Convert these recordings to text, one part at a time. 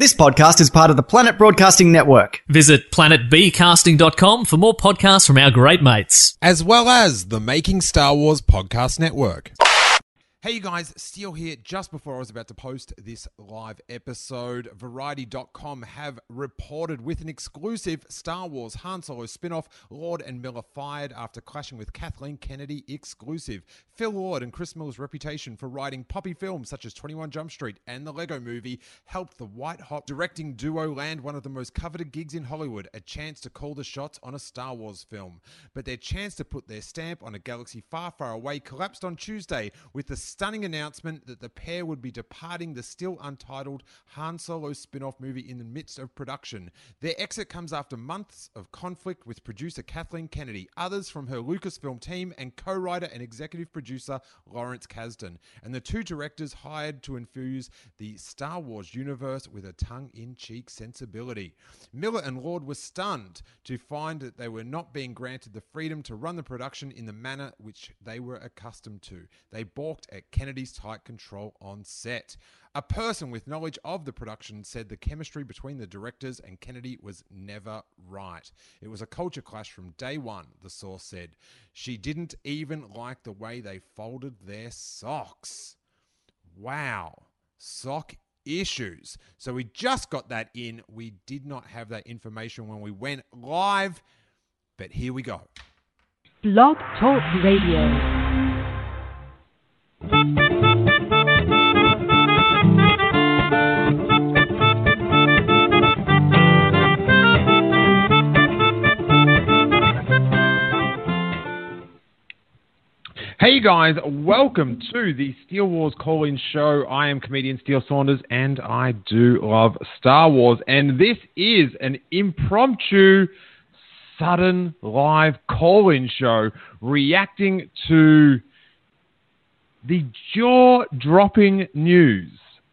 This podcast is part of the Planet Broadcasting Network. Visit planetbcasting.com for more podcasts from our great mates. as well as the Making Star Wars Podcast Network. Hey you guys, Steele here. Just before I was about to post this live episode, Variety.com have reported with an exclusive Star Wars Han Solo spin-off, Lord and Miller fired after clashing with Kathleen Kennedy exclusive. Phil Lord and Chris Miller's reputation for writing poppy films such as 21 Jump Street and The Lego Movie helped the white-hot directing duo land one of the most coveted gigs in Hollywood, a chance to call the shots on a Star Wars film. But their chance to put their stamp on a galaxy far, far away collapsed on Tuesday with the stunning announcement that the pair would be departing the still untitled Han Solo spin off movie in the midst of production. Their exit comes after months of conflict with producer Kathleen Kennedy, others from her Lucasfilm team, and co writer and executive producer Lawrence Kasdan, and the two directors hired to infuse the Star Wars universe with a tongue in cheek sensibility. Miller and Lord were stunned to find that they were not being granted the freedom to run the production in the manner which they were accustomed to. They balked at Kennedy's tight control on set. A person with knowledge of the production said the chemistry between the directors and Kennedy was never right. It was a culture clash from day one, the source said. She didn't even like the way they folded their socks. Wow. Sock issues. So we just got that in. We did not have that information when we went live, but here we go. Blog Talk Radio. Hey guys, welcome to the Steele Wars Call In Show. I am comedian Steele Saunders and I do love Star Wars. And this is an impromptu, sudden live call in show reacting to the jaw dropping news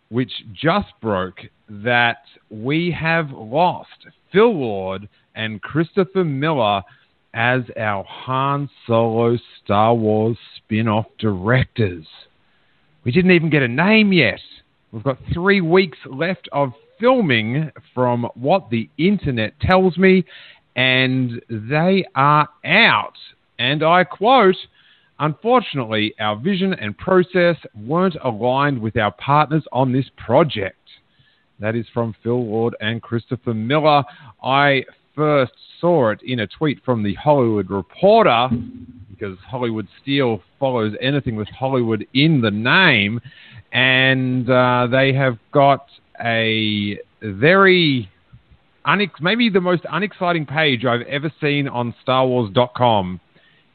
which just broke that we have lost Phil Lord and Christopher Miller as our Han Solo Star Wars spin off directors. We didn't even get a name yet. We've got three weeks left of filming from what the internet tells me, and they are out. And I quote, Unfortunately, our vision and process weren't aligned with our partners on this project. That is from Phil Lord and Christopher Miller. I first saw it in a tweet from the Hollywood Reporter because Hollywood Steele follows anything with Hollywood in the name, and uh, they have got a very unex- maybe the most unexciting page I've ever seen on StarWars.com.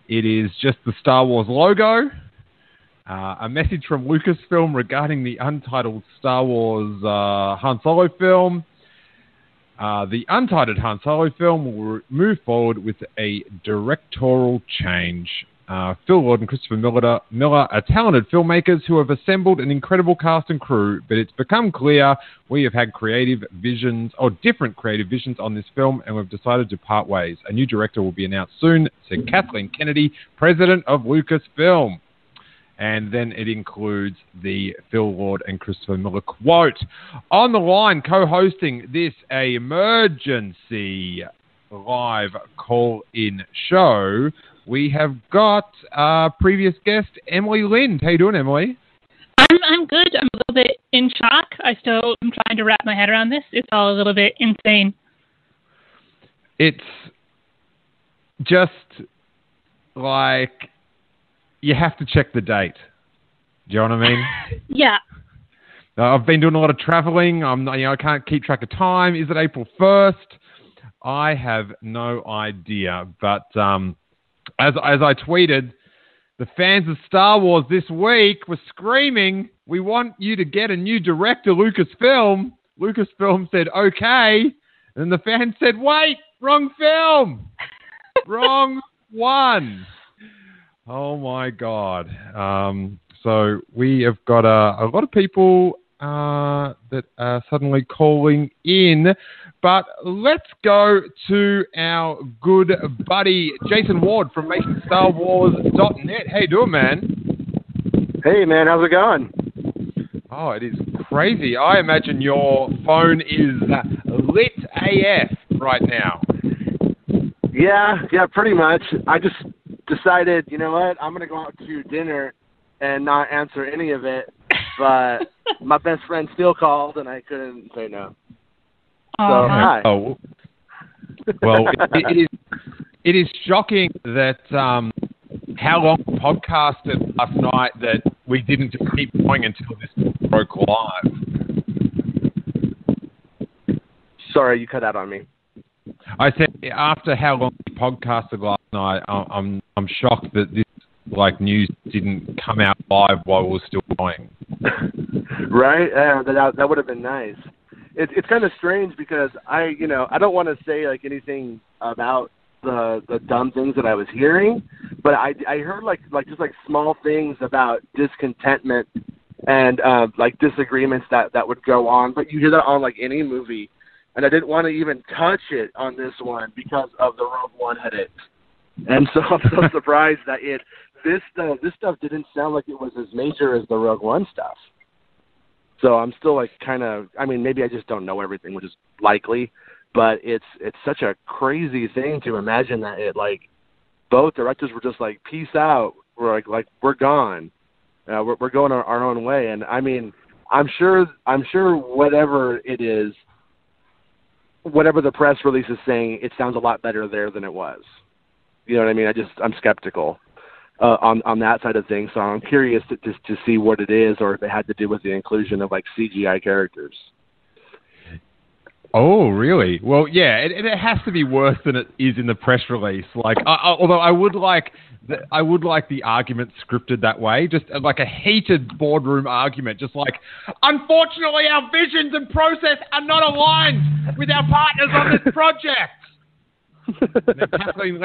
It is just the Star Wars logo, uh, a message from Lucasfilm regarding the untitled Star Wars uh, Han Solo film. Uh, the untitled Han Solo film will move forward with a directorial change. Uh, Phil Lord and Christopher Miller, Miller are talented filmmakers who have assembled an incredible cast and crew, but it's become clear we have had creative visions, or different creative visions on this film, and we've decided to part ways. A new director will be announced soon, said Kathleen Kennedy, president of Lucasfilm. And then it includes the Phil Lord and Christopher Miller quote. On the line, co hosting this emergency live call in show, we have got uh, previous guest Emily Lind. How you doing, Emily? I'm I'm good. I'm a little bit in shock. I still am trying to wrap my head around this. It's all a little bit insane. It's just like you have to check the date. Do you know what I mean? Yeah. I've been doing a lot of traveling. I'm not, you know, I can't keep track of time. Is it April 1st? I have no idea. But um, as, as I tweeted, the fans of Star Wars this week were screaming we want you to get a new director, Lucasfilm. Lucasfilm said, okay. And the fans said, wait, wrong film. wrong one. Oh my God. Um, so we have got a, a lot of people uh, that are suddenly calling in. But let's go to our good buddy Jason Ward from MakingStarWars.net. How you doing, man? Hey, man, how's it going? Oh, it is crazy. I imagine your phone is uh, lit AF right now. Yeah, yeah, pretty much. I just decided, you know what, I'm going to go out to dinner and not answer any of it. But my best friend still called, and I couldn't say no. So, Uh-huh. hi. Oh, well, it, it is it is shocking that um, how long we podcasted last night that we didn't just keep going until this broke live. Sorry, you cut out on me. I said after how long we podcasted last night, I'm I'm shocked that this like news didn't come out live while we were still going. right? Yeah, that that would have been nice. It's it's kind of strange because I, you know, I don't want to say like anything about the the dumb things that I was hearing, but I I heard like like just like small things about discontentment and uh, like disagreements that that would go on. But you hear that on like any movie, and I didn't want to even touch it on this one because of the Rogue One headaches. And so I'm so surprised that it this stuff this stuff didn't sound like it was as major as the Rogue One stuff. So I'm still like kind of I mean maybe I just don't know everything, which is likely, but it's it's such a crazy thing to imagine that it like both directors were just like peace out, we're like like we're gone, uh, we're we're going our, our own way, and I mean I'm sure I'm sure whatever it is, whatever the press release is saying, it sounds a lot better there than it was. You know what I mean? I just I'm skeptical uh, on on that side of things. So I'm curious to, to to see what it is, or if it had to do with the inclusion of like CGI characters. Oh, really? Well, yeah, it, it has to be worse than it is in the press release. Like, I, I, although I would like, the, I would like the argument scripted that way, just uh, like a heated boardroom argument, just like, unfortunately, our visions and process are not aligned with our partners on this project. and Kathleen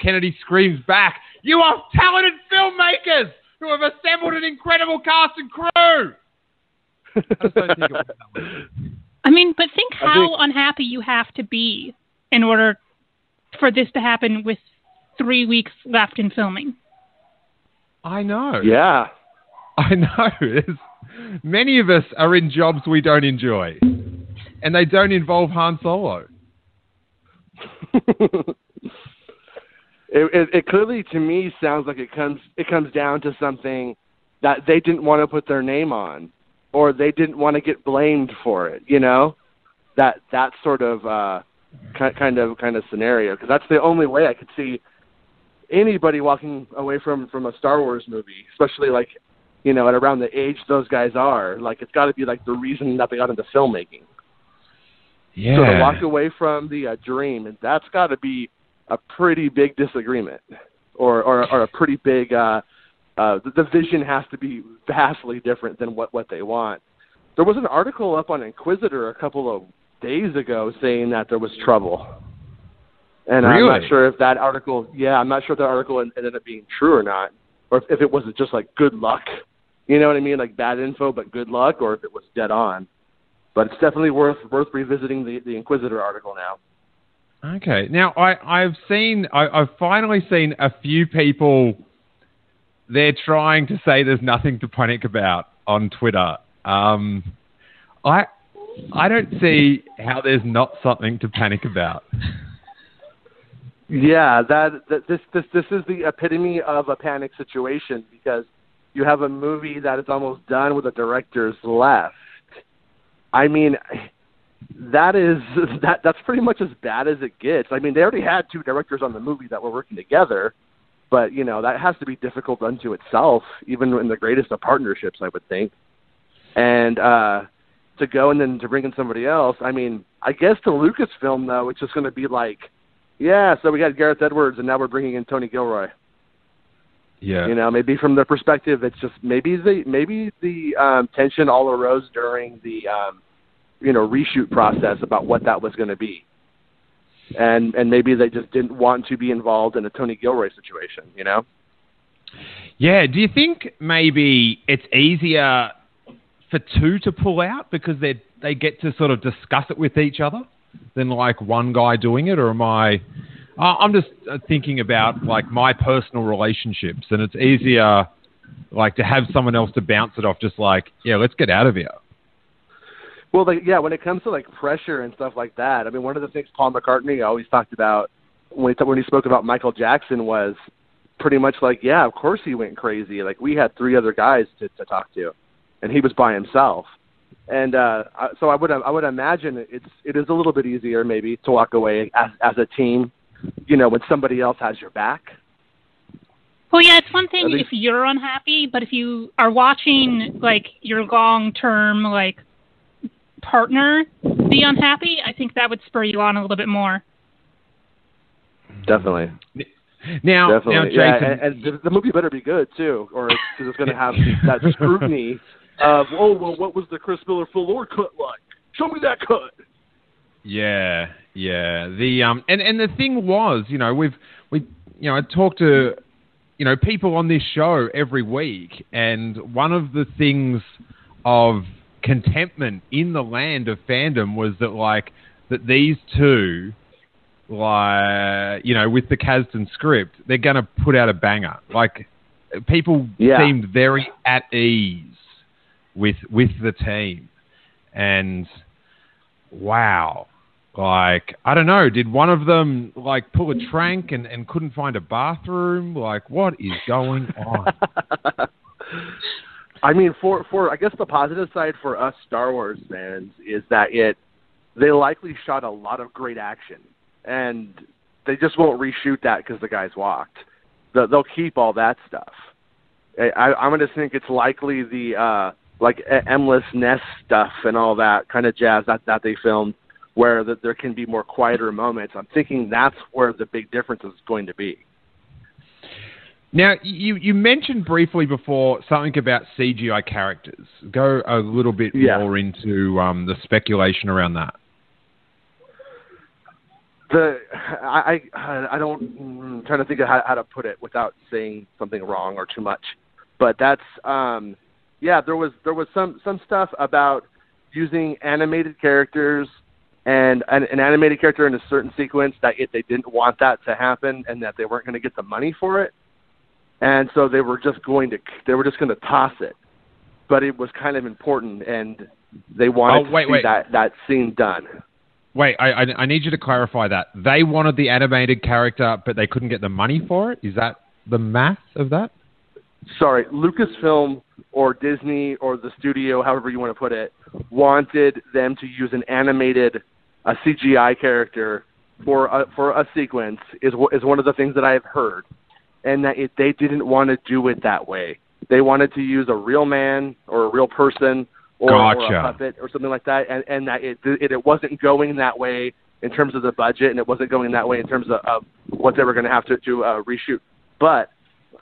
Kennedy screams back, "You are talented filmmakers who have assembled an incredible cast and crew." I just don't think it. I mean, but think I how think- unhappy you have to be in order for this to happen with three weeks left in filming. I know. Yeah. I know. There's, many of us are in jobs we don't enjoy, and they don't involve Han Solo. it, it, it clearly to me sounds like it comes it comes down to something that they didn't want to put their name on or they didn't want to get blamed for it you know that that sort of uh kind of kind of scenario because that's the only way I could see anybody walking away from from a Star Wars movie especially like you know at around the age those guys are like it's got to be like the reason that they got into filmmaking Yeah. so to walk away from the uh, dream, and that's got to be a pretty big disagreement, or or, or a pretty big. Uh, uh, the, the vision has to be vastly different than what what they want. There was an article up on Inquisitr a couple of days ago saying that there was trouble, and I'm not sure if that article. Yeah, I'm not sure if that article ended up being true or not, or if, if it was just like good luck. You know what I mean, like bad info but good luck, or if it was dead on but it's definitely worth worth revisiting the, the Inquisitr article now. Okay. Now I I've seen I, I've finally seen a few people. They're trying to say there's nothing to panic about on Twitter. Um, I I don't see how there's not something to panic about. Yeah, that, that this this this is the epitome of a panic situation because you have a movie that is almost done with the directors left. I mean, that is that that's pretty much as bad as it gets. I mean, they already had two directors on the movie that were working together, but you know that has to be difficult unto itself, even in the greatest of partnerships, I would think. And uh to go and then to bring in somebody else, I mean, I guess to Lucasfilm though, it's just going to be like, yeah, so we got Gareth Edwards, and now we're bringing in Tony Gilroy. Yeah. You know, maybe from their perspective, it's just maybe the maybe the um, tension all arose during the um, you know reshoot process about what that was going to be, and and maybe they just didn't want to be involved in a Tony Gilroy situation. You know. Yeah. Do you think maybe it's easier for two to pull out because they they get to sort of discuss it with each other than like one guy doing it, or am I? I'm just uh, thinking about like my personal relationships, and it's easier like to have someone else to bounce it off. Just like, yeah, let's get out of here. Well, like, yeah, when it comes to like pressure and stuff like that, I mean, one of the things Paul McCartney always talked about when he, when he spoke about Michael Jackson was pretty much like, yeah, of course he went crazy. Like we had three other guys to, to talk to, and he was by himself. And uh, so I would I would imagine it's it is a little bit easier maybe to walk away as as a team, you know, when somebody else has your back. Well, yeah, it's one thing least- if you're unhappy, but if you are watching like your long-term like partner be unhappy, I think that would spur you on a little bit more. Definitely, Now, definitely. now, yeah, and, and the, the movie better be good too, or it's, 'cause it's going to have that scrutiny of, oh well, what was the Chris Miller Phil Lord cut like? Show me that cut. Yeah, yeah. The um and and the thing was, you know, we've we you know, I talk to you know, people on this show every week and one of the things of contentment in the land of fandom was that like that these two like you know, with the Kasdan script, they're gonna put out a banger. Like people Yeah. seemed very at ease with with the team. And wow. Like, I don't know, did one of them like pull a trank and, and couldn't find a bathroom? Like, what is going on? I mean, for for I guess the positive side for us Star Wars fans is that it they likely shot a lot of great action, and they just won't reshoot that because the guys walked. They'll, keep all that stuff. I, I'm going to think it's likely the uh, like E- Enfys Nest stuff and all that kind of jazz that that they filmed, where that there can be more quieter moments. I'm thinking that's where the big difference is going to be. Now, you, you mentioned briefly before something about CGI characters. Go a little bit Yeah. more into um, the speculation around that. the I I, I don't I'm trying to think of how, how to put it without saying something wrong or too much, but that's um yeah there was there was some some stuff about using animated characters and an, an animated character in a certain sequence that it, they didn't want that to happen and that they weren't going to get the money for it, and so they were just going to they were just going to toss it, but it was kind of important and they wanted Oh, wait, to see wait. that that scene done. Wait, I, I, I need you to clarify that. They wanted the animated character, but they couldn't get the money for it? Is that the math of that? sorry, Lucasfilm or Disney or the studio, however you want to put it, wanted them to use an animated, a CGI character for a, for a sequence is is one of the things that I have heard, and that it, they didn't want to do it that way. They wanted to use a real man or a real person or, or Gotcha. a puppet or something like that, and, and that it, it it wasn't going that way in terms of the budget, and it wasn't going that way in terms of, of what they were going to have to to uh, reshoot. But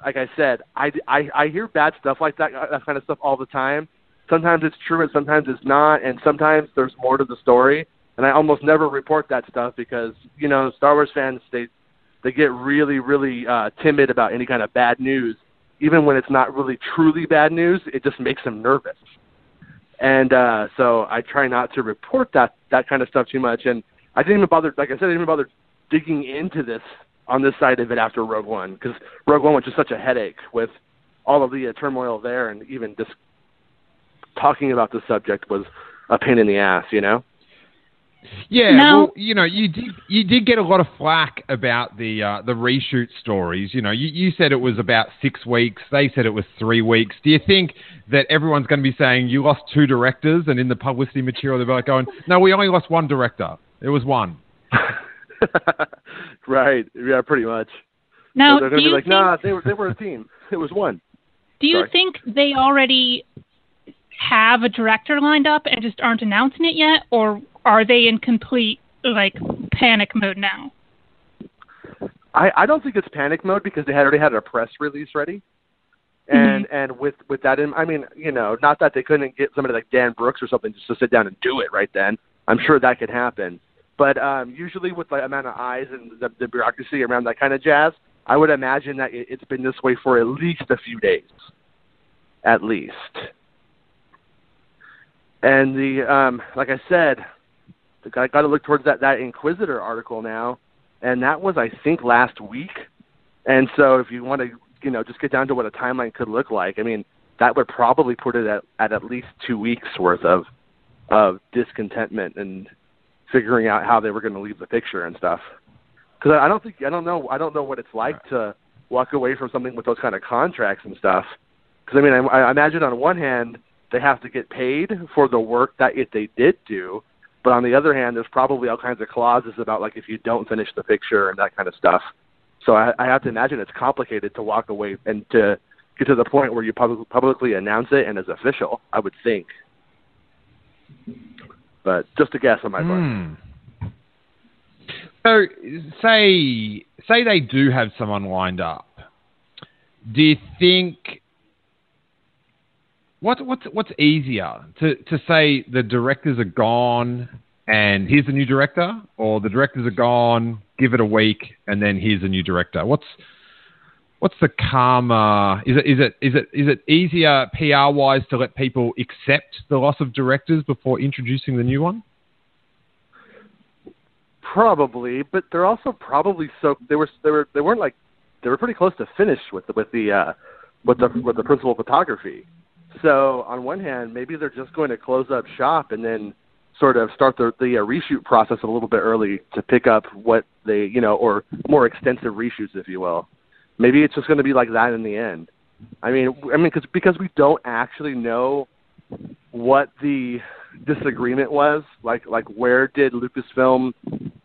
like I said, I, I, I hear bad stuff like that, that kind of stuff all the time. Sometimes it's true and sometimes it's not, and sometimes there's more to the story. And I almost never report that stuff because you know Star Wars fans they they get really really uh, timid about any kind of bad news, even when it's not really truly bad news. It just makes them nervous. And uh, so I try not to report that that kind of stuff too much. And I didn't even bother, like I said, I didn't even bother digging into this on this side of it after Rogue One because Rogue One was just such a headache with all of the uh, turmoil there, and even just talking about the subject was a pain in the ass, you know. Yeah, No. well, you know, you did you did get a lot of flack about the uh, the reshoot stories. You know, you, you said it was about six weeks. They said it was three weeks. Do you think that everyone's going to be saying you lost two directors, and in the publicity material they're like going, no, we only lost one director. It was one. right? Yeah, pretty much. Now, so they're do gonna be you like, think, nah, they were they were a team. It was one. do you sorry. think they already have a director lined up and just aren't announcing it yet, or are they in complete like panic mode now? I, I don't think it's panic mode because they had already had a press release ready. And Mm-hmm. and with with that in I mean, you know, not that they couldn't get somebody like Dan Brooks or something just to sit down and do it right then. I'm sure that could happen. But um usually with the amount of eyes and the, the bureaucracy around that kind of jazz, I would imagine that it, it's been this way for at least a few days. At least. And the um like I said, I got to look towards that that Inquisitr article now, and that was I think last week. And so if you want to, you know, just get down to what a timeline could look like, I mean, that would probably put it at at, at least two weeks worth of of discontentment and figuring out how they were going to leave the picture and stuff. Because I don't think I don't know I don't know what it's like to walk away from something with those kind of contracts and stuff. Because I mean, I, I imagine on one hand they have to get paid for the work that if they did do, but on the other hand, there's probably all kinds of clauses about like if you don't finish the picture and that kind of stuff. So I, I have to imagine it's complicated to walk away and to get to the point where you pub- publicly announce it and it's official. I would think, but just a guess on my part. Hmm. So, say say they do have someone lined up. Do you think what's what's what's easier to to say the directors are gone and here's the new director, or the directors are gone, give it a week, and then here's a new director? What's what's the calmer? Is it is it is it is it easier PR wise to let people accept the loss of directors before introducing the new one? Probably, but they're also probably so they were they were they weren't like they were pretty close to finish with the, with the uh, with the with the principal photography. So on one hand, maybe they're just going to close up shop and then sort of start the the uh, reshoot process a little bit early to pick up what they you know or more extensive reshoots, if you will. Maybe it's just going to be like that in the end. I mean, I mean, cause, because we don't actually know what the disagreement was, like like where did Lucasfilm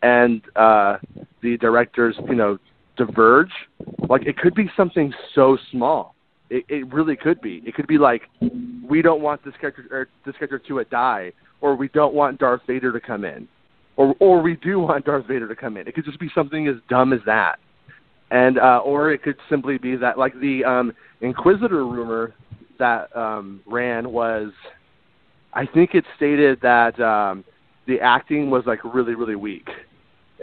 and uh, the directors, you know, diverge? Like it could be something so small. It, it really could be. It could be like we don't want this character or this character to die, or we don't want Darth Vader to come in, or or we do want Darth Vader to come in. It could just be something as dumb as that and uh, or it could simply be that like the um, Inquisitr rumor that um, ran was, I think it stated that um, the acting was like really really weak,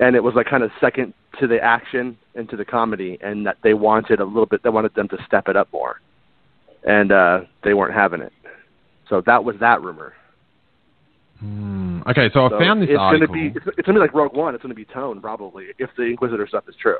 and it was like kind of second to the action and to the comedy, and that they wanted a little bit, they wanted them to step it up more, and uh, they weren't having it. So that was that rumor. Hmm. Okay, so I So found this it's article. Gonna be, it's, it's gonna be like Rogue One. It's gonna be Tone probably if the Inquisitr stuff is true.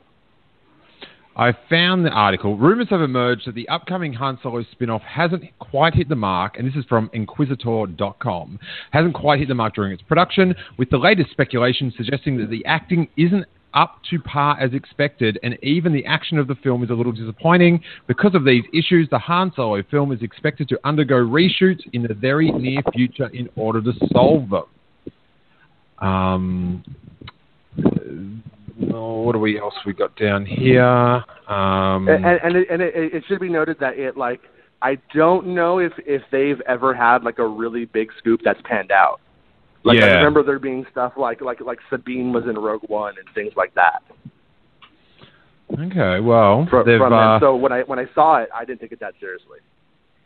I found the article. Rumors have emerged that the upcoming Han Solo spin-off hasn't quite hit the mark, and this is from Inquisitr.com, hasn't quite hit the mark during its production, with the latest speculation suggesting that the acting isn't up to par as expected, and even the action of the film is a little disappointing. Because of these issues, the Han Solo film is expected to undergo reshoots in the very near future in order to solve them. Um, what do we else we got down here? Um, and and, it, and it, it should be noted that it like I don't know if if they've ever had like a really big scoop that's panned out. Like I remember there being stuff like like like Sabine was in Rogue One and things like that. okay, well, From, from uh. So when I when I saw it, I didn't take it that seriously.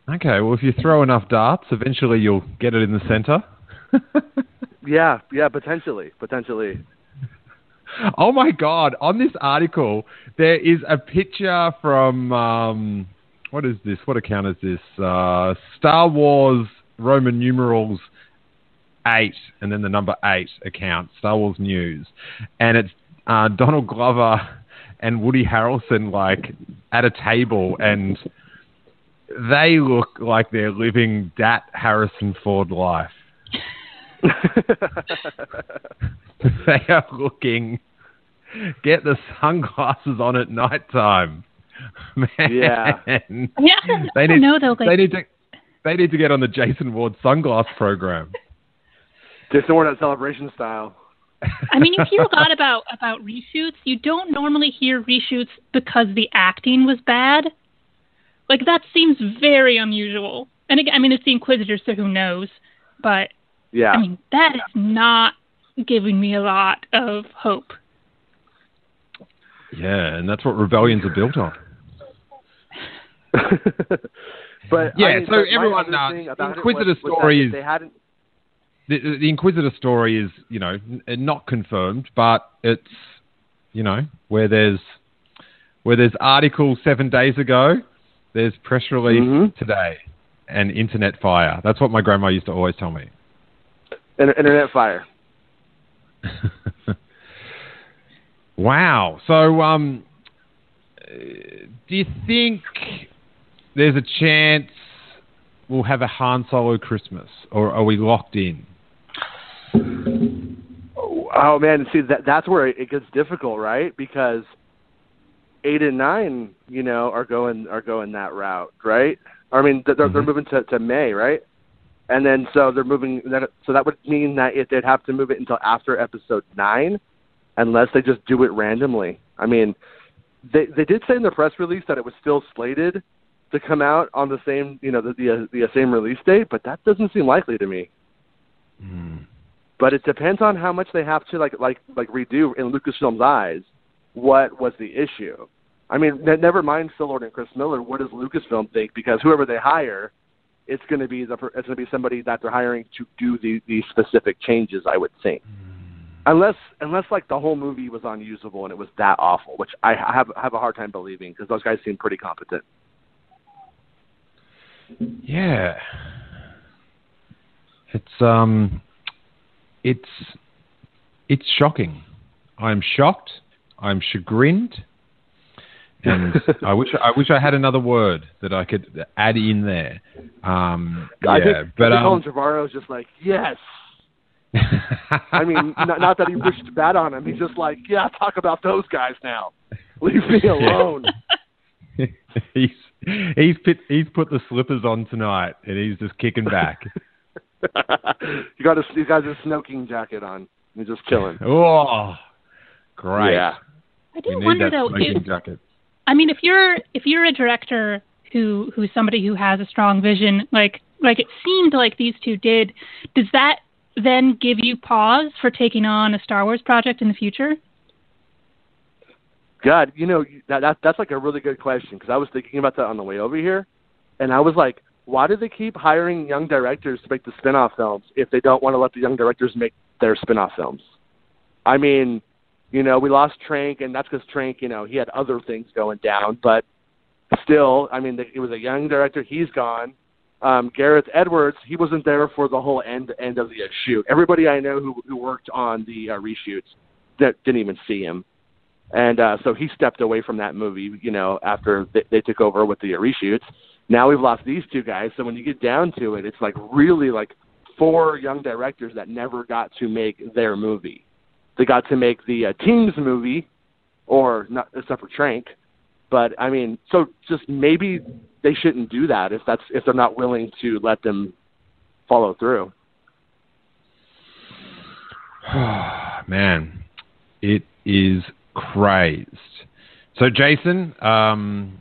okay, well, if you throw enough darts, eventually you'll get it in the center. Yeah, yeah, potentially, potentially. oh my God! On this article, there is a picture from um, what is this? What account is this? Uh, Star Wars Roman numerals eight, and then the number eight account, Star Wars News, and it's uh, Donald Glover and Woody Harrelson like at a table, and they look like they're living that Harrison Ford life. they are looking. Get the sunglasses on at nighttime, man. Yeah. Yeah, they I need, don't know though. Like, they need to. They need to get on the Jason Ward sunglass program. Just more that celebration style. I mean, if you hear a lot about about reshoots. You don't normally hear reshoots because the acting was bad. Like that seems very unusual. And again, I mean, it's the Inquisitr, so who knows? But Yeah. I mean, that is not giving me a lot of hope. Yeah, and that's what rebellions are built on. but Yeah, I mean, so but everyone other knows thing about it Inquisitr was- was story is- they hadn't. The, the Inquisitr story is, you know, n- not confirmed, but it's, you know, where there's where there's article seven days ago, there's press release Mhm. today, and internet fire. That's what my grandma used to always tell me. Internet fire. Wow. So, um, uh, do you think there's a chance we'll have a Han Solo Christmas, or are we locked in? Oh man, see that that's where it gets difficult, right? Because eight and nine, you know, are going are going that route, right? I mean, they're they're Mhm. moving to to May, right? And then so they're moving. That so that would mean that if they'd have to move it until after episode nine, unless they just do it randomly. I mean, they they did say in the press release that it was still slated to come out on the same, you know, the the, the same release date, but that doesn't seem likely to me. But it depends on how much they have to like like like redo in Lucasfilm's eyes. What was the issue? I mean, ne- never mind Phil Lord and Chris Miller. What does Lucasfilm think? Because whoever they hire, it's going to be the it's going to be somebody that they're hiring to do the the specific changes. I would think, unless unless like the whole movie was unusable and it was that awful, which I I have have a hard time believing because those guys seem pretty competent. Yeah. It's um it's it's shocking. I'm shocked. I'm chagrined. And I wish I wish I had another word that I could add in there. Um, yeah, think, but I think um, Colin Trevorrow is just like yes. I mean, not, not that he wished bad on him. He's just like, yeah, talk about those guys now. Leave me alone. he's he's put he's put the slippers on tonight, and he's just kicking back. you got a you got a smoking jacket on. You're just chilling. oh, great! Yeah. I We do need wonder that though. smoking If, jacket. I mean, if you're if you're a director who who's somebody who has a strong vision, like like it seemed like these two did, does that then give you pause for taking on a Star Wars project in the future? God, you know that, that that's like a really good question because I was thinking about that on the way over here, and I was like, why do they keep hiring young directors to make the spin-off films if they don't want to let the young directors make their spin-off films? I mean, you know, we lost Trank, and that's because Trank, you know, he had other things going down, but still, I mean, it was a young director. He's gone. Um, Gareth Edwards, he wasn't there for the whole end end of the uh, shoot. Everybody I know who who worked on the uh, reshoots that didn't even see him and uh, so he stepped away from that movie. You know, after they, they took over with the reshoots. Now we've lost these two guys. So when you get down to it, it's like really like four young directors that never got to make their movie. They got to make the uh, team's movie, or not except for Trank. But I mean, so just maybe they shouldn't do that if that's if they're not willing to let them follow through. Man, it is crazed. So, Jason, um,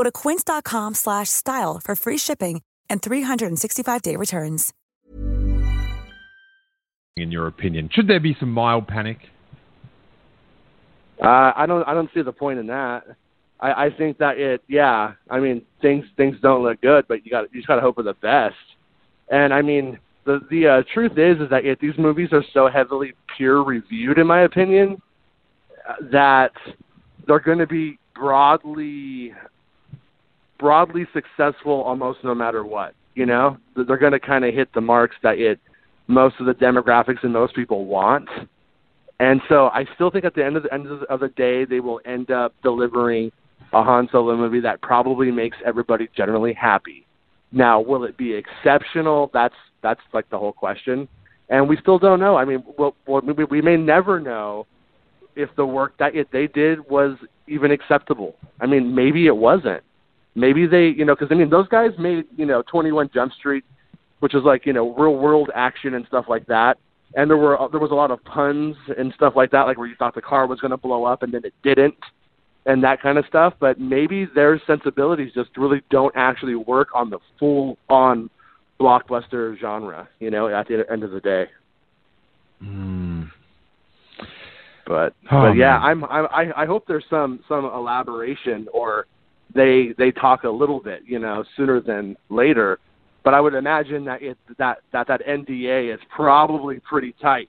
Go to quince.com slash style for free shipping and 365-day returns. In your opinion, should there be some mild panic? Uh, I don't I don't see the point in that. I, I think that it yeah, I mean things things don't look good, but you got you just got to hope for the best. And I mean the the uh, truth is is that if these movies are so heavily peer reviewed, in my opinion, uh, that they're going to be broadly broadly successful almost no matter what. You know, they're going to kind of hit the marks that it most of the demographics and most people want. And so I still think at the end of the end of the, day, they will end up delivering a Han Solo movie that probably makes everybody generally happy. Now, will it be exceptional? That's that's like the whole question, and we still don't know. I mean, well, well we, may never know if the work that it, they did was even acceptable. I mean, maybe it wasn't. Maybe they, you know, because I mean, those guys made, you know, 21 Jump Street, which is like, you know, real world action and stuff like that. And there were there was a lot of puns and stuff like that, like where you thought the car was going to blow up and then it didn't, and that kind of stuff. But maybe their sensibilities just really don't actually work on the full on blockbuster genre. You know, at the end of the day. Mm. But Oh, but yeah, man. I'm I I hope there's some some elaboration or they they talk a little bit, you know, sooner than later. But I would imagine that it that that that NDA is probably pretty tight.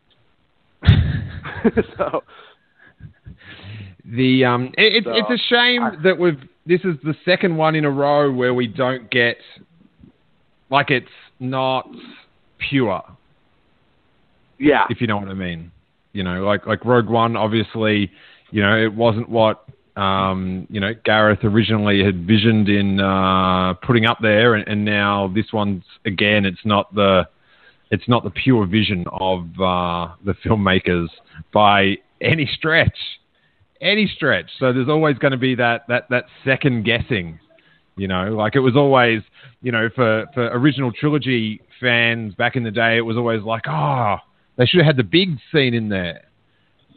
so The um, it, it's So, it's a shame I- that we've this is the second one in a row where we don't get like it's not pure, yeah, if you know what I mean. You know, like like Rogue One, obviously, you know, it wasn't what um, you know Gareth originally had visioned in uh, putting up there, and, and now this one's again, it's not the it's not the pure vision of uh, the filmmakers by any stretch, any stretch. So there's always going to be that that that second guessing. You know, like it was always, you know, for for original trilogy fans back in the day, it was always like, oh, they should have had the big scene in there.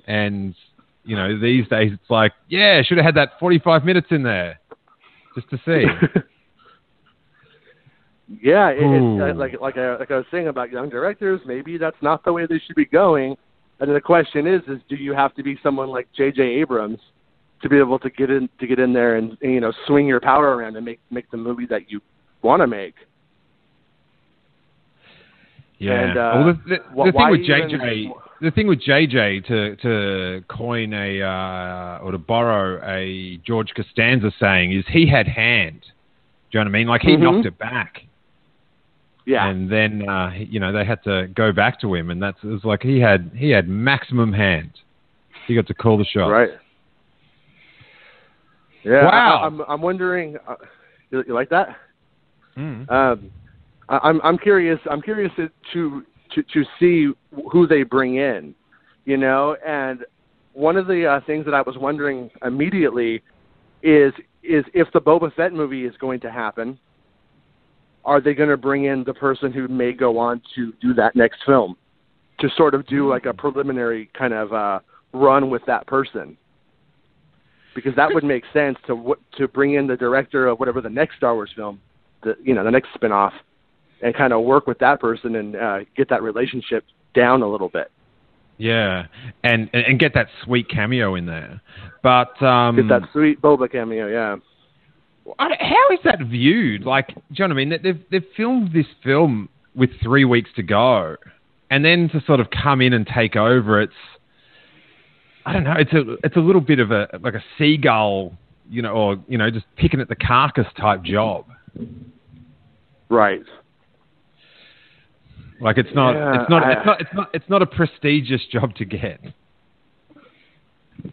And you know, these days it's like, yeah, should have had that 45 minutes in there just to see. yeah, it, it's uh, like like I, like I was saying about young directors, maybe that's not the way they should be going. And the question is, is do you have to be someone like J.J. Abrams to be able to get in to get in there and, and you know swing your power around and make make the movie that you want to make? Yeah. And, uh, well, the, the, the thing with even- JJ, the thing with JJ to to coin a uh, or to borrow a George Costanza saying is he had hand. Do you know what I mean? Like he Mhm. knocked it back, Yeah, and then uh, you know they had to go back to him, and that's it was like he had he had maximum hand. He got to call the shot. right. Yeah, Wow. I, I'm I'm wondering. Uh, you, you like that? Mm. Um, I, I'm I'm curious. I'm curious to, to to see who they bring in, you know. And one of the uh, things that I was wondering immediately is is if the Boba Fett movie is going to happen, are they going to bring in the person who may go on to do that next film, to sort of do like a preliminary kind of uh, run with that person? Because that would make sense to to bring in the director of whatever the next Star Wars film the you know the next spin-off and kind of work with that person and uh, get that relationship down a little bit. Yeah, and and get that sweet cameo in there, but um, Get that sweet Boba cameo, yeah. How is that viewed? Like, do you know what I mean? They- They've they've filmed this film with three weeks to go, and then to sort of come in and take over, it's I don't know. It's a it's a little bit of a like a seagull, you know, or you know, just picking at the carcass type job. Right. Like it's not Yeah, it's not I- it's not it's not it's not a prestigious job to get.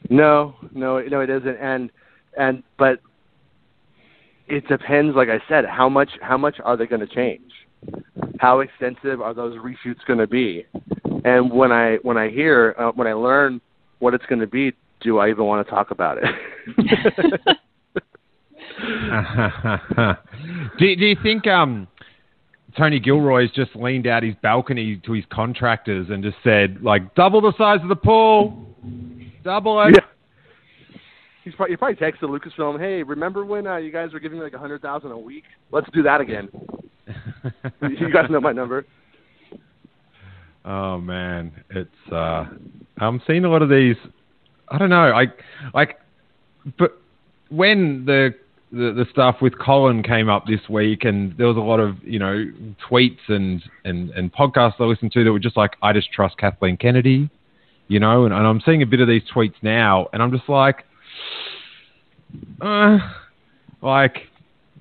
No, no, no, it isn't. And and but it depends. Like I said, how much how much are they going to change? How extensive are those reshoots going to be? And when I when I hear uh, when I learn what it's going to be, do I even want to talk about it? do, do you think um, Tony Gilroy's just leaned out his balcony to his contractors and just said, like, double the size of the pool, double it? Yeah. He's probably, he probably texted Lucasfilm, "Hey, remember when uh, you guys were giving me like a hundred thousand a week? Let's do that again. you guys know my number." oh man, it's uh, I'm seeing a lot of these. I don't know, I like, but when the the, the stuff with Colin came up this week, and there was a lot of you know tweets and and and podcasts I listened to that were just like, I just trust Kathleen Kennedy, you know, and, and I'm seeing a bit of these tweets now, and I'm just like, uh, like,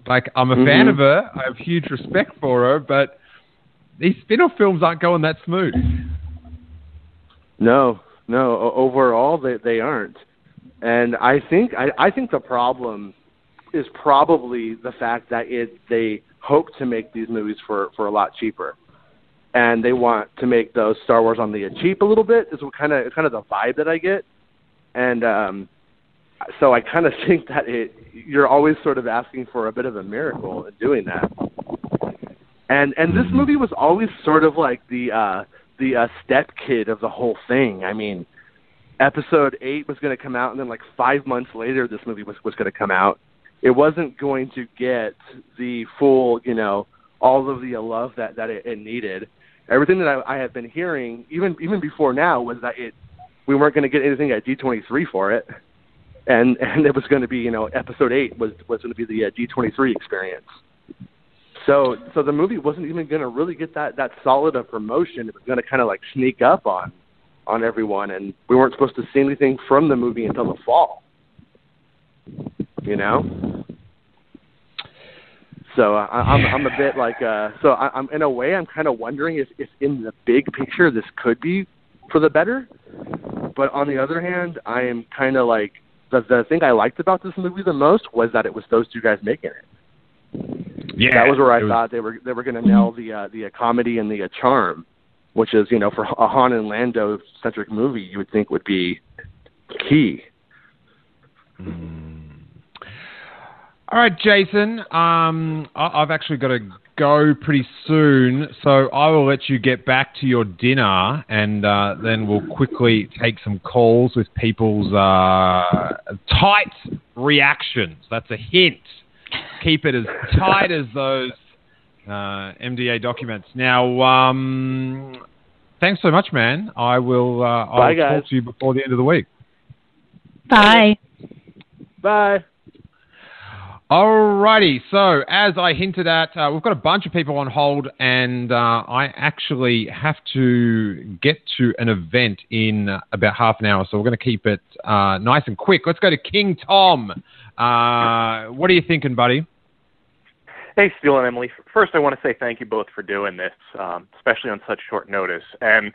like I'm a fan Mhm. of her, I have huge respect for her, but these spin-off films aren't going that smooth. No, no. Overall, they they aren't, and I think I, I think the problem is probably the fact that it they hope to make these movies for for a lot cheaper, and they want to make those Star Wars on the cheap a little bit. Is what kind of kind of the vibe that I get, and um, so I kind of think that it you're always sort of asking for a bit of a miracle in doing that. And and this movie was always sort of like the uh the uh, step kid of the whole thing. I mean, episode 8 was going to come out and then like 5 months later this movie was was going to come out. It wasn't going to get the full, you know, all of the love that that it, it needed. Everything that I, I have been hearing, even even before now, was that it we weren't going to get anything at D23 for it, and and it was going to be you know episode eight was was going to be the uh, D23 experience. So so the movie wasn't even going to really get that that solid of promotion. It was going to kind of like sneak up on on everyone, and we weren't supposed to see anything from the movie until the fall. You know. So I, I'm I'm a bit like uh so I, I'm in a way I'm kind of wondering if if in the big picture this could be for the better, but on the other hand I am kind of like the the thing I liked about this movie the most was that it was those two guys making it. Yeah, that was where I was- thought they were they were going to nail the uh, the uh, comedy and the uh, charm, which is you know for a Han and Lando centric movie you would think would be key. All right, Jason. Um, I- I've actually got to go pretty soon, so I will let you get back to your dinner, and uh, then we'll quickly take some calls with people's uh, tight reactions. That's a hint. Keep it as tight as those uh, NDA documents. Now, um, thanks so much, man. I will. Uh, Bye, I'll guys. talk to you before the end of the week. Bye. Bye. Alrighty, so as I hinted at, uh, we've got a bunch of people on hold, and uh, I actually have to get to an event in about half an hour, so we're going to keep it uh, nice and quick. Let's go to King Tom. Uh, what are you thinking, buddy? Hey, Steele and Emily. First, I want to say thank you both for doing this, um, especially on such short notice. And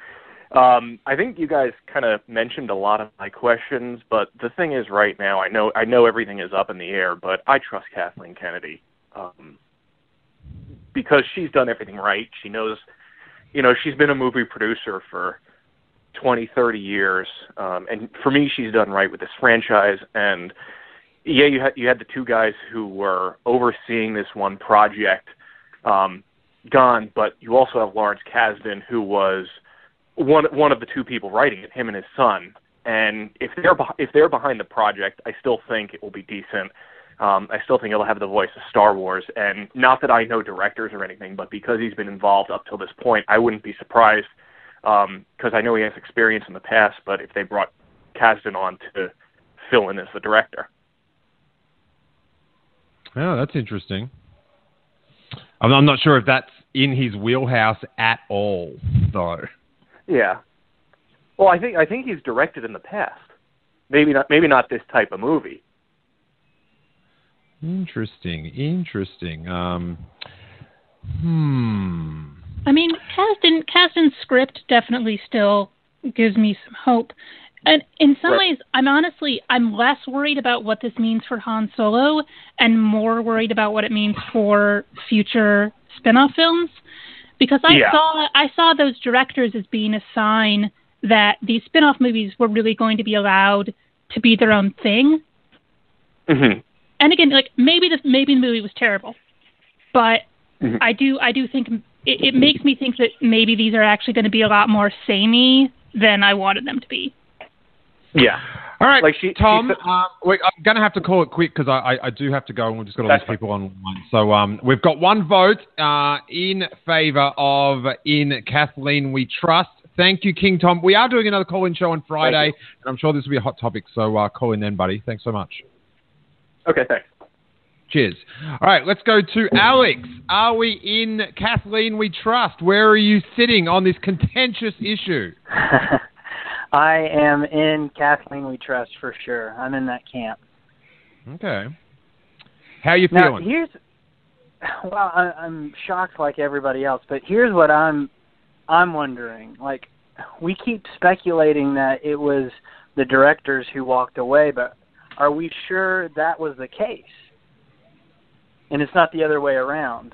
um, I think you guys kind of mentioned a lot of my questions, but the thing is, right now, I know I know everything is up in the air, but I trust Kathleen Kennedy um, because she's done everything right. She knows, you know, she's been a movie producer for 20, 30 years, um, and for me, she's done right with this franchise. And yeah, you had you had the two guys who were overseeing this one project um, gone, but you also have Lawrence Kasdan, who was one one of the two people writing it, him and his son. And if they're if they're behind the project, I still think it will be decent. Um, I still think it'll have the voice of Star Wars. And not that I know directors or anything, but because he's been involved up till this point, I wouldn't be surprised because I know he has experience in the past. But if they brought Kasdan on to fill in as the director. Oh, that's interesting. I'm, I'm not sure if that's in his wheelhouse at all, though. Yeah. Well, I think I think he's directed in the past. Maybe not. Maybe not this type of movie. Interesting, interesting. Um, hmm. I mean, Kasdan Kasdan's script definitely still gives me some hope. And in some Right. ways, I'm honestly I'm less worried about what this means for Han Solo and more worried about what it means for future spin-off films because I Yeah. saw I saw those directors as being a sign that these spin-off movies were really going to be allowed to be their own thing. Mm-hmm. And again, like maybe the maybe the movie was terrible, but Mhm. I do I do think it, it makes me think that maybe these are actually going to be a lot more samey than I wanted them to be. Yeah. All right, Like she- she Tom. said- um, wait, I'm going to have to call it quick because I, I, I do have to go, and we've just got all these people online. So um, we've got one vote uh, in favour of in Kathleen We Trust. Thank you, King Tom. We are doing another call-in show on Friday, and I'm sure this will be a hot topic. So uh, call in then, buddy. Thanks so much. Okay. Thanks. Cheers. All right, let's go to Alex. Are we in Kathleen We Trust? Where are you sitting on this contentious issue? I am in Kathleen We Trust for sure. I'm in that camp. Okay. How you Now, here's well, I, I'm shocked like everybody else, but here's what I'm I'm wondering. Like, we keep speculating that it was the directors who walked away, but are we sure that was the case? And it's not the other way around.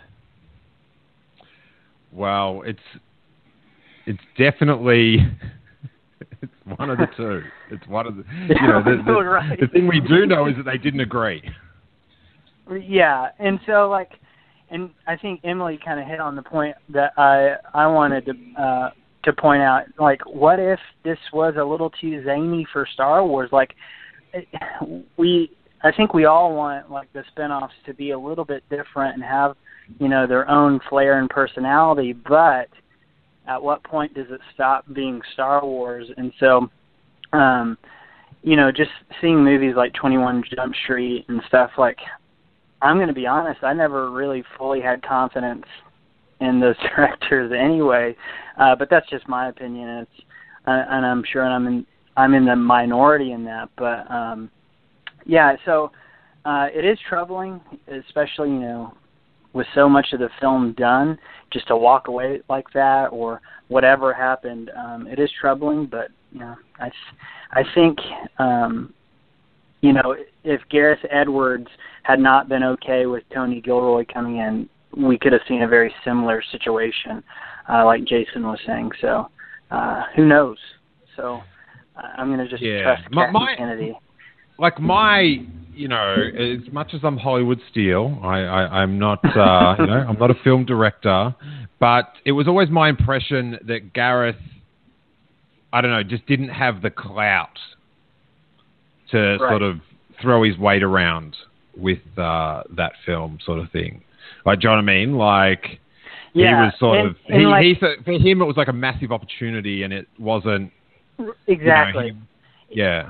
Well, it's it's definitely it's one of the two. It's one of the. You know, the, the, Right. the thing we do know is that they didn't agree. Yeah, and so like, and I think Emily kind of hit on the point that I I wanted to uh, to point out. Like, what if this was a little too zany for Star Wars? Like, it, we I think we all want like the spinoffs to be a little bit different and have you know their own flair and personality, but at what point does it stop being Star Wars? And so, um, you know, just seeing movies like Twenty One Jump Street and stuff like I'm going to be honest. I never really fully had confidence in those directors anyway, uh, but that's just my opinion. And it's, uh, and I'm sure I'm in I'm in the minority in that. But um, yeah, so uh, it is troubling, especially you know with so much of the film done, just to walk away like that or whatever happened. Um, it is troubling, but you know, I I think um, you know, if Gareth Edwards had not been okay with Tony Gilroy coming in, we could have seen a very similar situation, uh, like Jason was saying. So, uh, who knows? So, uh, I'm going to just Yeah. trust My- my- Kennedy. Like my, you know, as much as I'm Hollywood Steele, I, I I'm not, uh, you know, I'm not a film director, but it was always my impression that Gareth, I don't know, just didn't have the clout to Right. sort of throw his weight around with uh, that film, sort of thing. Like, do you know what I mean? Like, he was sort and- of and he, like- he for him it was like a massive opportunity, and it wasn't you know, Exactly. he- yeah.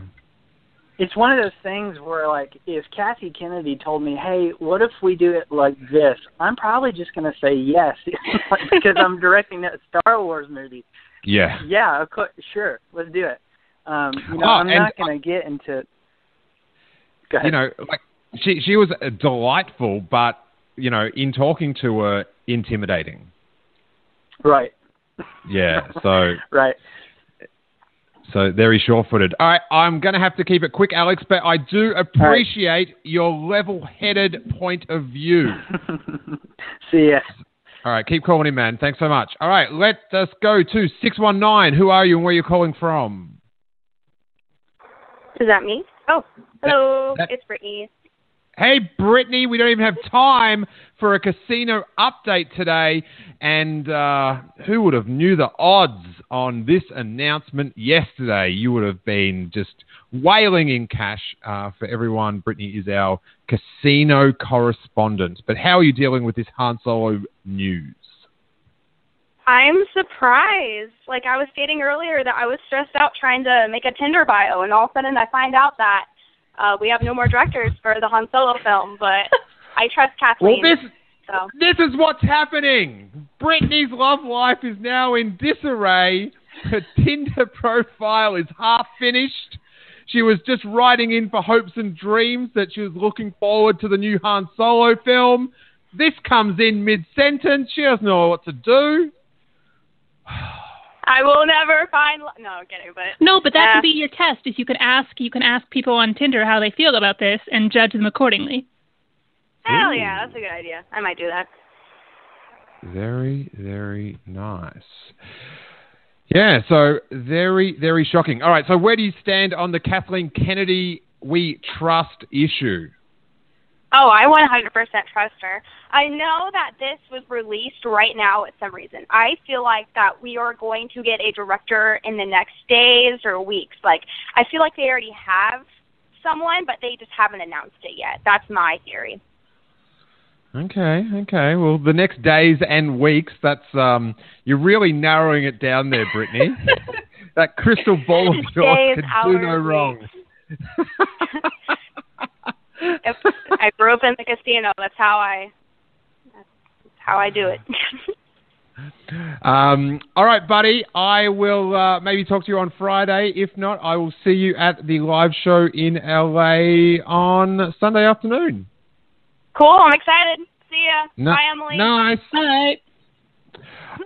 It's one of those things where like if Kathy Kennedy told me, "Hey, what if we do it like this?" I'm probably just going to say yes because I'm directing that Star Wars movie. Yeah. Yeah, of course, sure, let's do it. Um, you know, Oh, I'm not going to get into. Go ahead. you know, like she she was delightful, but you know, in talking to her, intimidating. right, Yeah. So right. So very sure-footed. All right, I'm going to have to keep it quick, Alex, but I do appreciate your level-headed point of view. See ya. All right, keep calling in, man. Thanks so much. All right, let us go to six one nine. Who are you and where are you calling from? Is that me? Oh, hello. that- it's Brittany. Hey, Brittany, we don't even have time for a casino update today. And uh, who would have knew the odds on this announcement yesterday? You would have been just wailing in cash uh, for everyone. Brittany is our casino correspondent. But how are you dealing with this Han Solo news? I'm surprised. Like I was stating earlier that I was stressed out trying to make a Tinder bio, and all of a sudden I find out that uh, we have no more directors for the Han Solo film. But I trust Kathleen. Well, Kathleen. this so. this is what's happening. Brittany's love life is now in disarray. Her Tinder profile is half finished. She was just writing in for hopes and dreams that she was looking forward to the new Han Solo film. This comes in mid sentence. She doesn't know what to do. I will never find. Lo- no, I'm kidding. But No, but that Yeah. can be your test. Is you can ask you can ask people on Tinder how they feel about this and judge them accordingly. hell yeah, that's a good idea. I might do that. Very, very nice. Yeah, so very, very shocking. All right, so where do you stand on the Kathleen Kennedy We Trust issue? Oh, I 100% trust her. I know that this was released right now at some reason. I feel like that we are going to get a director in the next days or weeks. Like, I feel like they already have someone, but they just haven't announced it yet. That's my theory. Okay, okay. Well, the next days and weeks, that's um, you're really narrowing it down there, Brittany. that crystal ball of yours could do no wrong. If I grew up in the casino. That's how I. That's how I do it. Um, all right, buddy. I will uh, maybe talk to you on Friday. If not, I will see you at the live show in LA on Sunday afternoon. cool. I'm excited. See ya. No- Bye, Emily. Nice. Bye.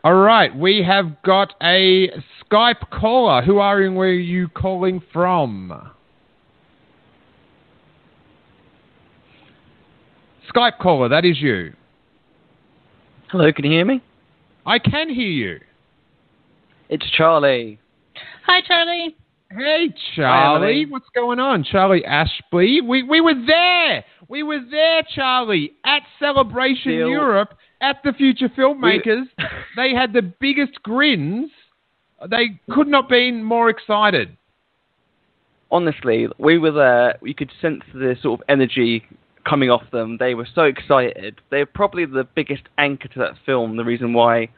All right, we have got a Skype caller. Who are you and where are you calling from? Skype caller, that is you. Hello, can you hear me? I can hear you. It's Charlie. Hi, Charlie. Hey, Charlie. What's going on? Charlie Ashby. We, we were there. We were there, Charlie, at Celebration Still- Europe at the Future Filmmakers. they had the biggest grins. They could not been more excited. Honestly, we were there. You could sense the sort of energy coming off them. They were so excited. They're probably the biggest anchor to that film. The reason why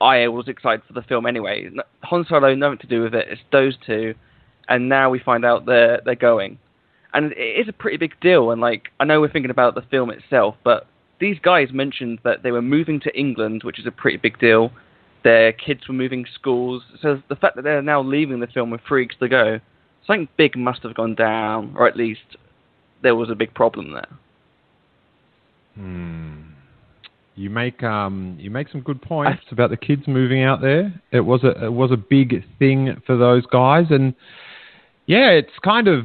I was excited for the film anyway. Han Solo, nothing to do with it. It's those two, and now we find out they're they're going, and it is a pretty big deal. And like, I know we're thinking about the film itself, but these guys mentioned that they were moving to England, which is a pretty big deal. Their kids were moving schools, so the fact that they're now leaving the film with three weeks to go, something big must have gone down, or at least there was a big problem there. Hmm. You make um you make some good points about the kids moving out there. It was a it was a big thing for those guys, and yeah, it's kind of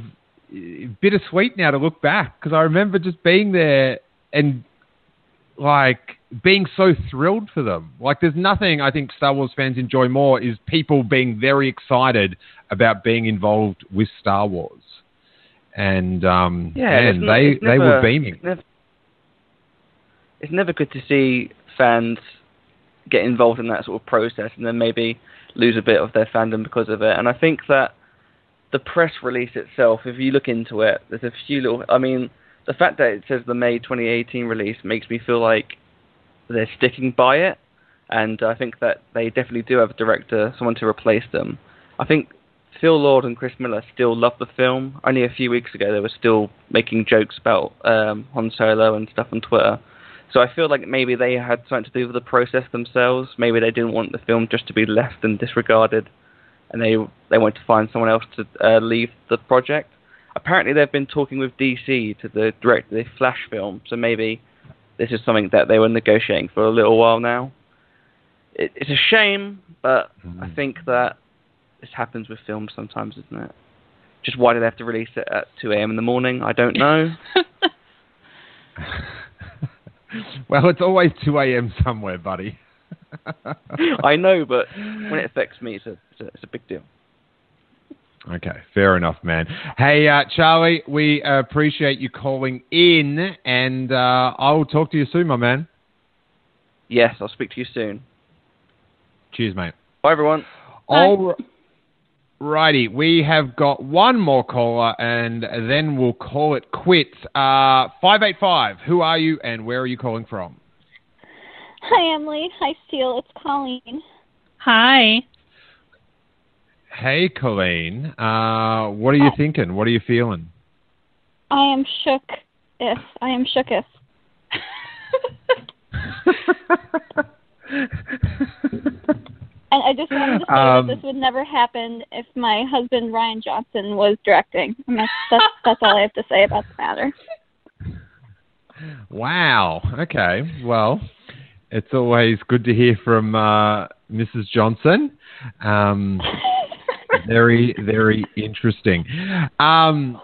bittersweet now to look back because I remember just being there and like being so thrilled for them. Like, there's nothing I think Star Wars fans enjoy more is people being very excited about being involved with Star Wars. And um, Yeah, man, not- they they were beaming. It's never, it's never good to see fans get involved in that sort of process and then maybe lose a bit of their fandom because of it. And I think that the press release itself, if you look into it, there's a few little. I mean, the fact that it says the May 2018 release makes me feel like they're sticking by it. And I think that they definitely do have a director, someone to replace them. I think Phil Lord and Chris Miller still love the film. Only a few weeks ago, they were still making jokes about um, Han Solo and stuff on Twitter. So I feel like maybe they had something to do with the process themselves. Maybe they didn't want the film just to be left and disregarded, and they they wanted to find someone else to uh, leave the project. Apparently, they've been talking with DC to the direct the Flash film. So maybe this is something that they were negotiating for a little while now. It, it's a shame, but I think that this happens with films sometimes, isn't it? Just why do they have to release it at 2 a.m. in the morning? I don't know. Well, it's always 2 a.m. somewhere, buddy. I know, but when it affects me, it's a, it's a, it's a big deal. Okay, fair enough, man. Hey, uh, Charlie, we uh, appreciate you calling in, and uh, I will talk to you soon, my man. Yes, I'll speak to you soon. Cheers, mate. Bye, everyone. All righty, we have got one more caller, and then we'll call it quits. Uh, 585, who are you, and where are you calling from? Hi, Emily. Hi, Steele. It's Colleen. Hi. Hey, Colleen. Uh, what are you thinking? What are you feeling? I am shook. If I am shook. shooketh. I just wanted to say Um, that this would never happen if my husband Rian Johnson was directing. And that's that's, that's all I have to say about the matter. Wow. Okay. Well, it's always good to hear from uh, Mrs. Johnson. Um, very, very interesting. Um,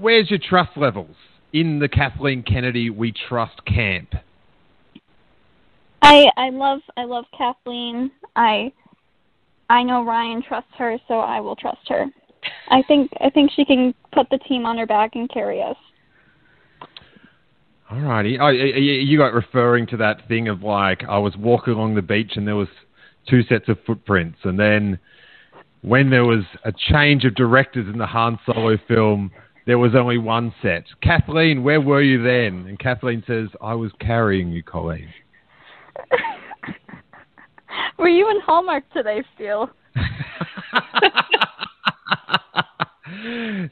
where's your trust levels in the Kathleen Kennedy We Trust camp? I I love I love Kathleen. I I know Rian trusts her, so I will trust her. I think I think she can put the team on her back and carry us. All righty. Oh, you got referring to that thing of like I was walking along the beach and there was two sets of footprints, and then when there was a change of directors in the Han Solo film, there was only one set. Kathleen, where were you then? And Kathleen says, I was carrying you, Colleen. Were you in Hallmark today, Steele?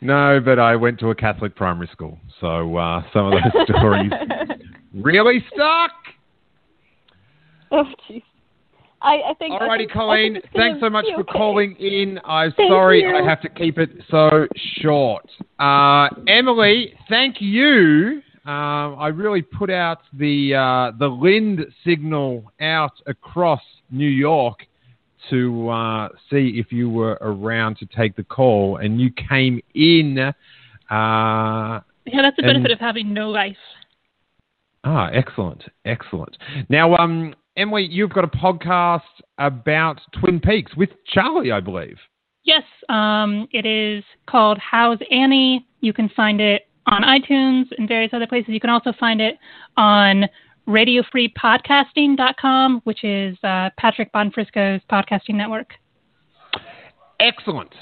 no, but I went to a Catholic primary school, so uh, some of those stories really stuck. Oh, jeez. I, I think. Alrighty, I Colleen. think it's gonna Thanks so much for okay. calling in. I'm Thank sorry you. I have to keep it so short. Uh, Emily, thank you. Um, I really put out the uh, the Lind signal out across New York to uh, see if you were around to take the call, and you came in. Uh, Yeah, that's the And- benefit of having no life. Ah, excellent, excellent. Now, um, Emily, you've got a podcast about Twin Peaks with Charlie, I believe. Yes, um, it is called How's Annie. You can find it on iTunes and various other places. You can also find it on radiofreepodcasting.com, which is uh, Patrick Bonfrisco's podcasting network. Excellent.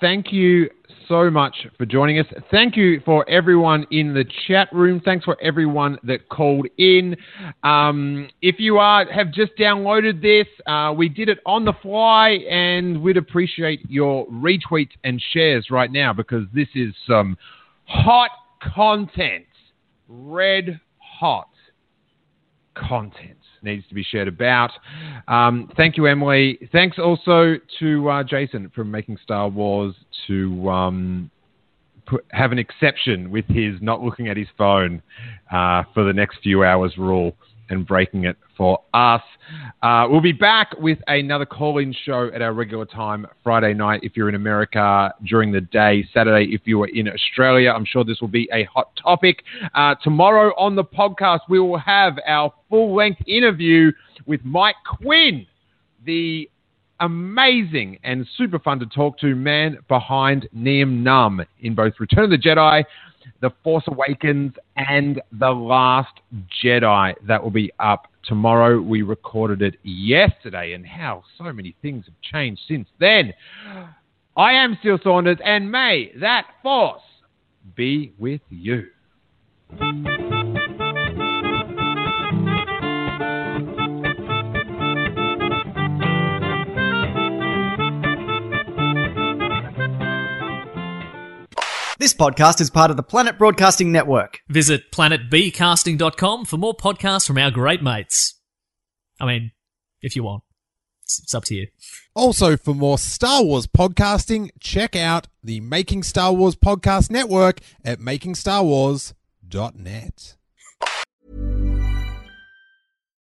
Thank you so much for joining us. Thank you for everyone in the chat room. Thanks for everyone that called in. Um, if you are have just downloaded this, uh, we did it on the fly, and we'd appreciate your retweets and shares right now because this is some hot content, red hot content needs to be shared about. Um, thank you, Emily. Thanks also to uh, Jason from Making Star Wars to um, put, have an exception with his not looking at his phone uh, for the next few hours rule and breaking it for us. Uh, we'll be back with another call in show at our regular time Friday night if you're in America during the day, Saturday if you are in Australia. I'm sure this will be a hot topic. Uh, tomorrow on the podcast, we will have our full length interview with Mike Quinn, the amazing and super fun to talk to man behind Nien Nunb in both Return of the Jedi the Force Awakens, and The Last Jedi. That will be up tomorrow. We recorded it yesterday, and how so many things have changed since then. I am Steele Saunders, and may that Force be with you. This podcast is part of the Planet Broadcasting Network. Visit planetbcasting.com for more podcasts from our great mates. I mean, if you want. It's, it's up to you. Also, for more Star Wars podcasting, check out the Making Star Wars Podcast Network at makingstarwars.net.